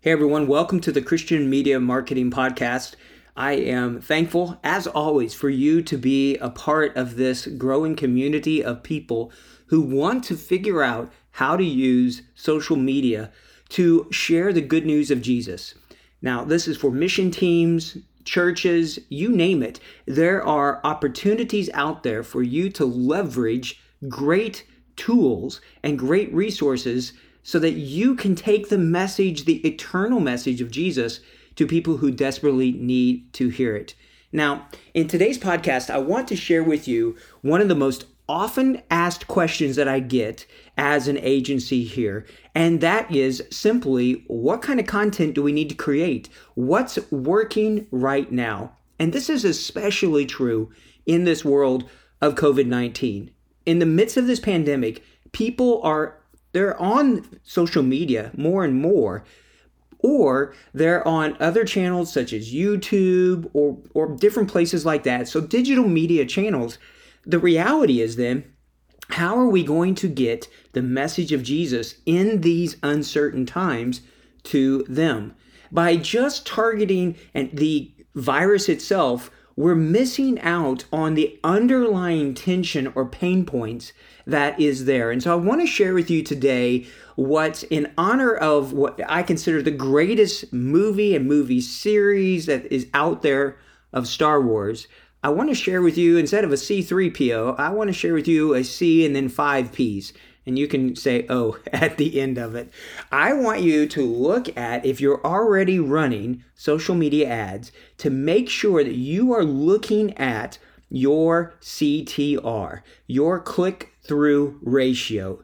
Hey everyone, welcome to the Christian Media Marketing Podcast. I am thankful, as always, for you to be a part of this growing community of people who want to figure out how to use social media to share the good news of Jesus. Now, this is for mission teams, churches, you name it. There are opportunities out there for you to leverage great tools and great resources so that you can take the message, the eternal message of Jesus, to people who desperately need to hear it. Now, in today's podcast, I want to share with you one of the most often asked questions that I get as an agency here, and that is simply what kind of content do we need to create? What's working right now? And this is especially true in this world of COVID 19. In the midst of this pandemic, people are they're on social media more and more or they're on other channels such as YouTube or or different places like that. So digital media channels. The reality is then how are we going to get the message of Jesus in these uncertain times to them? By just targeting and the virus itself, we're missing out on the underlying tension or pain points that is there. And so I want to share with you today what, in honor of what I consider the greatest movie and movie series that is out there of Star Wars, I want to share with you, instead of a C3PO, I want to share with you a C and then five Ps. And you can say, oh, at the end of it. I want you to look at, if you're already running social media ads, to make sure that you are looking at your CTR, your click through ratio.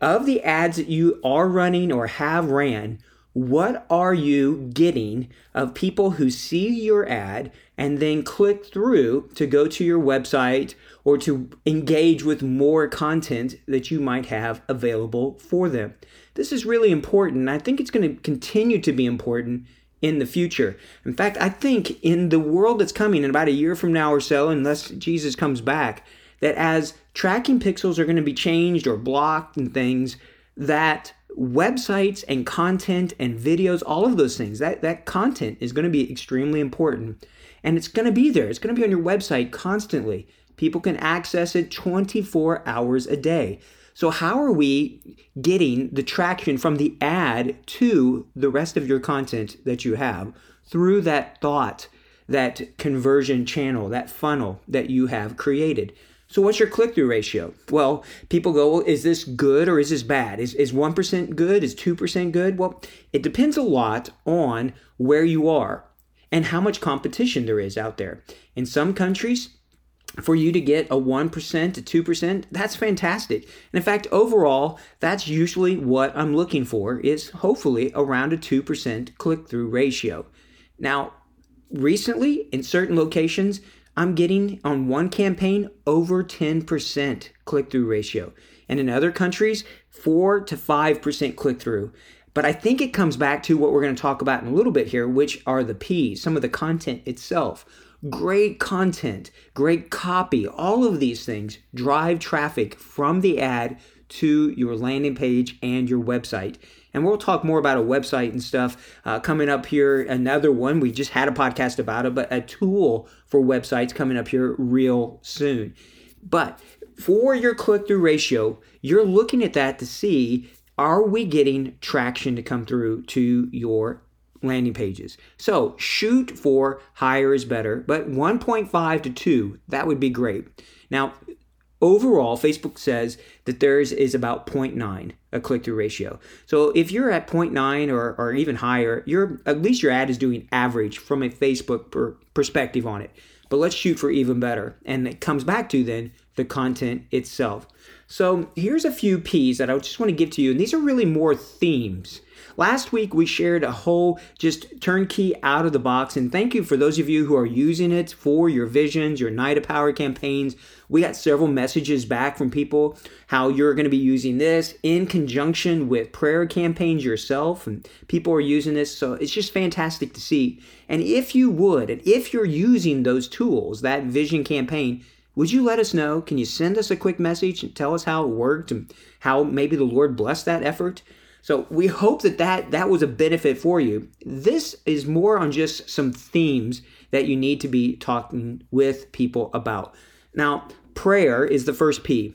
Of the ads that you are running or have ran, what are you getting of people who see your ad and then click through to go to your website or to engage with more content that you might have available for them? This is really important. I think it's going to continue to be important in the future. In fact, I think in the world that's coming in about a year from now or so, unless Jesus comes back, that as tracking pixels are going to be changed or blocked and things, that websites and content and videos, all of those things, that, that content is going to be extremely important. And it's going to be there. It's going to be on your website constantly. People can access it 24 hours a day. So, how are we getting the traction from the ad to the rest of your content that you have through that thought, that conversion channel, that funnel that you have created? So, what's your click through ratio? Well, people go, well, is this good or is this bad? Is, is 1% good? Is 2% good? Well, it depends a lot on where you are and how much competition there is out there. In some countries, for you to get a 1% to 2%, that's fantastic. And in fact, overall, that's usually what I'm looking for is hopefully around a 2% click-through ratio. Now, recently in certain locations, I'm getting on one campaign over 10% click-through ratio. And in other countries, 4 to 5% click-through. But I think it comes back to what we're going to talk about in a little bit here, which are the P's, some of the content itself great content, great copy, all of these things drive traffic from the ad to your landing page and your website. And we'll talk more about a website and stuff uh, coming up here. Another one, we just had a podcast about it, but a tool for websites coming up here real soon. But for your click through ratio, you're looking at that to see are we getting traction to come through to your landing pages. So shoot for higher is better, but 1.5 to 2, that would be great. Now, overall, Facebook says that theirs is about 0.9, a click through ratio. So if you're at 0.9 or, or even higher, you're at least your ad is doing average from a Facebook per perspective on it. But let's shoot for even better. And it comes back to then the content itself. So here's a few P's that I just want to give to you. And these are really more themes last week we shared a whole just turnkey out of the box. And thank you for those of you who are using it for your visions, your Night of Power campaigns. We got several messages back from people how you're going to be using this in conjunction with prayer campaigns yourself. And people are using this. So it's just fantastic to see. And if you would, and if you're using those tools, that vision campaign, would you let us know? Can you send us a quick message and tell us how it worked and how maybe the Lord blessed that effort? So we hope that that, that was a benefit for you. This is more on just some themes that you need to be talking with people about. Now, prayer is the first P,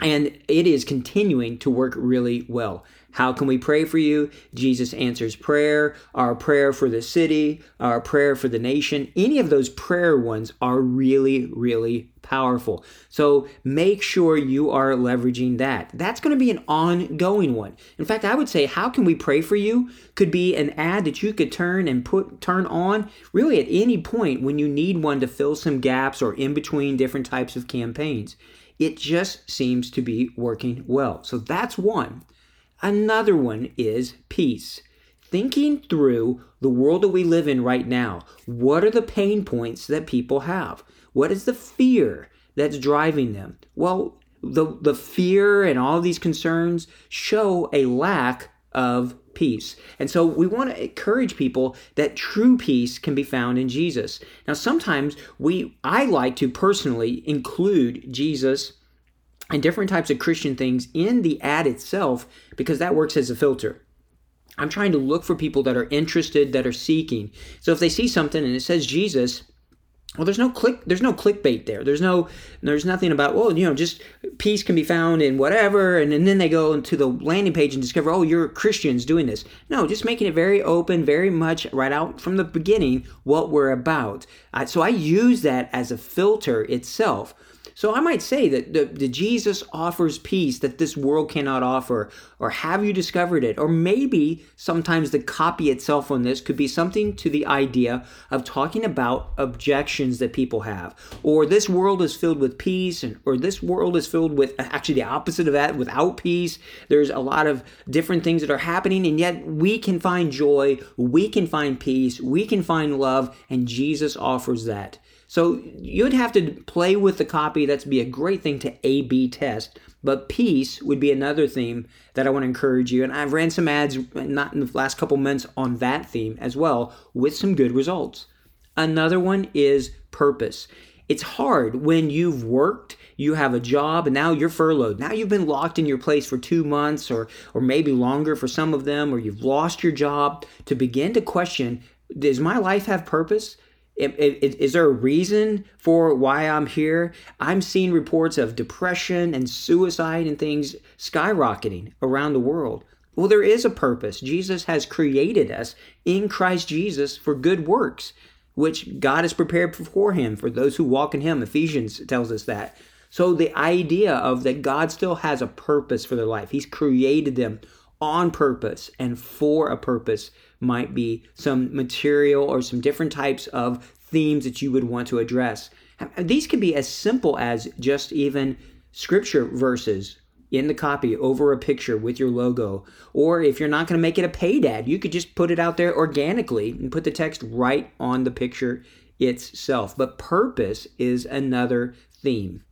and it is continuing to work really well. How can we pray for you? Jesus answers prayer, our prayer for the city, our prayer for the nation. Any of those prayer ones are really, really powerful. So make sure you are leveraging that. That's going to be an ongoing one. In fact, I would say, how can we pray for you? Could be an ad that you could turn and put turn on really at any point when you need one to fill some gaps or in between different types of campaigns. It just seems to be working well. So that's one. Another one is peace. Thinking through the world that we live in right now, what are the pain points that people have? What is the fear that's driving them? Well, the, the fear and all these concerns show a lack of peace. And so we want to encourage people that true peace can be found in Jesus. Now sometimes we I like to personally include Jesus and different types of Christian things in the ad itself because that works as a filter. I'm trying to look for people that are interested, that are seeking. So if they see something and it says Jesus, well, there's no click. There's no clickbait there. There's no. There's nothing about. Well, you know, just peace can be found in whatever, and, and then they go into the landing page and discover, oh, you're Christians doing this. No, just making it very open, very much right out from the beginning what we're about. Uh, so I use that as a filter itself. So I might say that the, the, Jesus offers peace that this world cannot offer, or have you discovered it? Or maybe sometimes the copy itself on this could be something to the idea of talking about objections that people have, or this world is filled with peace, and, or this world is filled with actually the opposite of that, without peace. There's a lot of different things that are happening, and yet we can find joy, we can find peace, we can find love, and Jesus offers that. So you'd have to play with the copy. That's be a great thing to A B test. But peace would be another theme that I want to encourage you. And I've ran some ads not in the last couple months on that theme as well with some good results. Another one is purpose. It's hard when you've worked, you have a job, and now you're furloughed. Now you've been locked in your place for two months or, or maybe longer for some of them, or you've lost your job to begin to question does my life have purpose? Is there a reason for why I'm here? I'm seeing reports of depression and suicide and things skyrocketing around the world. Well, there is a purpose. Jesus has created us in Christ Jesus for good works, which God has prepared for him for those who walk in him. Ephesians tells us that. So the idea of that God still has a purpose for their life. He's created them on purpose and for a purpose might be some material or some different types of themes that you would want to address. These can be as simple as just even scripture verses in the copy over a picture with your logo. Or if you're not going to make it a paid ad, you could just put it out there organically and put the text right on the picture itself. But purpose is another theme.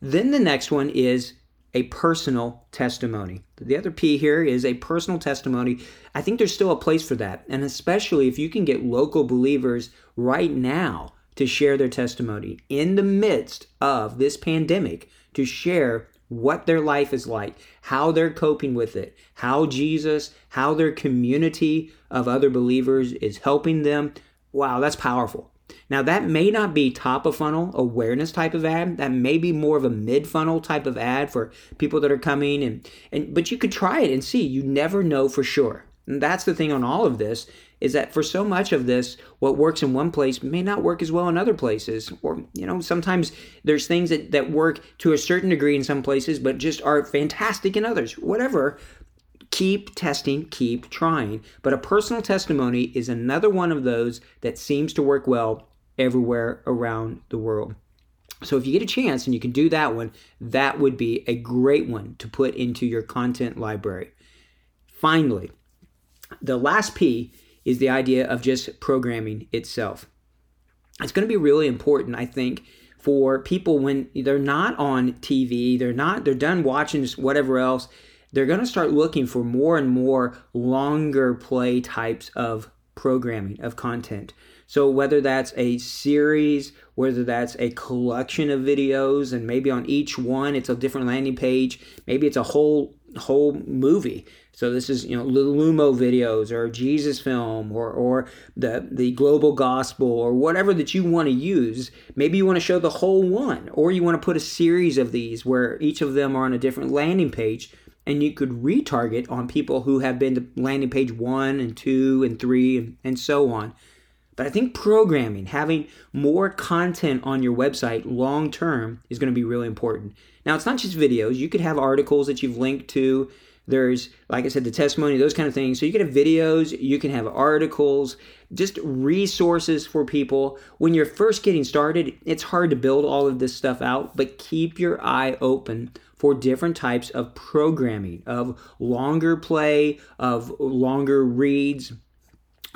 Then the next one is a personal testimony. The other P here is a personal testimony. I think there's still a place for that. And especially if you can get local believers right now to share their testimony in the midst of this pandemic, to share what their life is like, how they're coping with it, how Jesus, how their community of other believers is helping them. Wow, that's powerful. Now, that may not be top of funnel awareness type of ad. That may be more of a mid funnel type of ad for people that are coming and, and but you could try it and see. You never know for sure. And that's the thing on all of this is that for so much of this, what works in one place may not work as well in other places. Or, you know, sometimes there's things that, that work to a certain degree in some places, but just are fantastic in others. Whatever. Keep testing, keep trying. But a personal testimony is another one of those that seems to work well everywhere around the world. So if you get a chance and you can do that one, that would be a great one to put into your content library. Finally, The last P is the idea of just programming itself. It's going to be really important, I think, for people when they're not on TV, they're not they're done watching whatever else, they're going to start looking for more and more longer play types of programming of content. So whether that's a series, whether that's a collection of videos and maybe on each one it's a different landing page, maybe it's a whole whole movie. So this is you know Lumo videos or Jesus film or or the the global gospel or whatever that you want to use. Maybe you want to show the whole one, or you want to put a series of these where each of them are on a different landing page, and you could retarget on people who have been to landing page one and two and three and, and so on. But I think programming, having more content on your website long term is going to be really important. Now, it's not just videos. You could have articles that you've linked to. There's, like I said, the testimony, those kind of things. So you can have videos, you can have articles, just resources for people. When you're first getting started, it's hard to build all of this stuff out, but keep your eye open for different types of programming, of longer play, of longer reads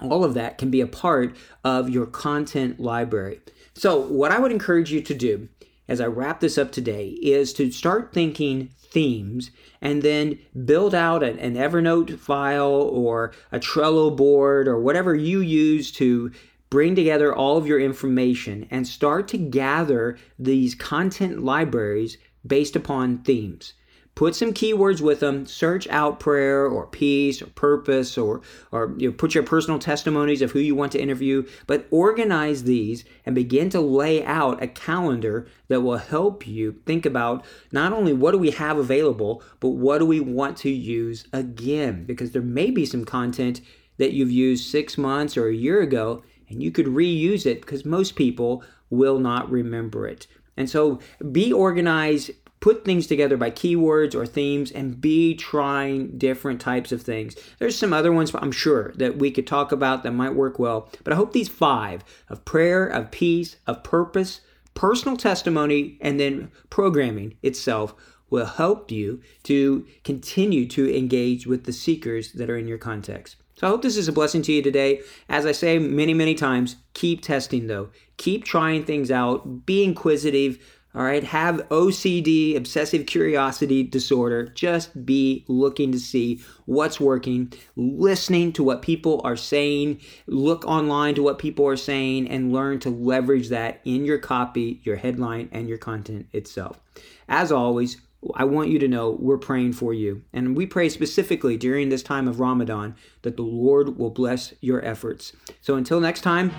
all of that can be a part of your content library. So, what I would encourage you to do as I wrap this up today is to start thinking themes and then build out an, an Evernote file or a Trello board or whatever you use to bring together all of your information and start to gather these content libraries based upon themes put some keywords with them search out prayer or peace or purpose or or you know, put your personal testimonies of who you want to interview but organize these and begin to lay out a calendar that will help you think about not only what do we have available but what do we want to use again? Because there may be some content that you've used 6 months or a year ago and you could reuse it because most people will not remember it. And so be organized, put things together by keywords or themes and be trying different types of things. There's some other ones I'm sure that we could talk about that might work well, but I hope these five of prayer, of peace, of purpose, personal testimony, and then programming itself will help you to continue to engage with the seekers that are in your context. So I hope this is a blessing to you today. As I say many, many times, keep testing though. Keep trying things out. Be inquisitive all right, have OCD, obsessive curiosity disorder. Just be looking to see what's working, listening to what people are saying, look online to what people are saying, and learn to leverage that in your copy, your headline, and your content itself. As always, I want you to know we're praying for you. And we pray specifically during this time of Ramadan that the Lord will bless your efforts. So until next time,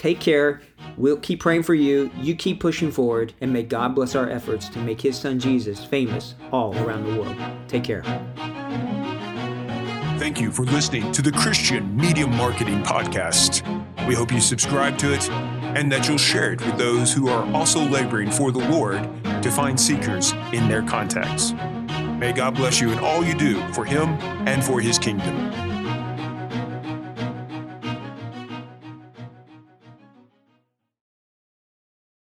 Take care. We'll keep praying for you. You keep pushing forward, and may God bless our efforts to make His Son Jesus famous all around the world. Take care. Thank you for listening to the Christian Media Marketing Podcast. We hope you subscribe to it and that you'll share it with those who are also laboring for the Lord to find seekers in their contacts. May God bless you in all you do for Him and for His kingdom.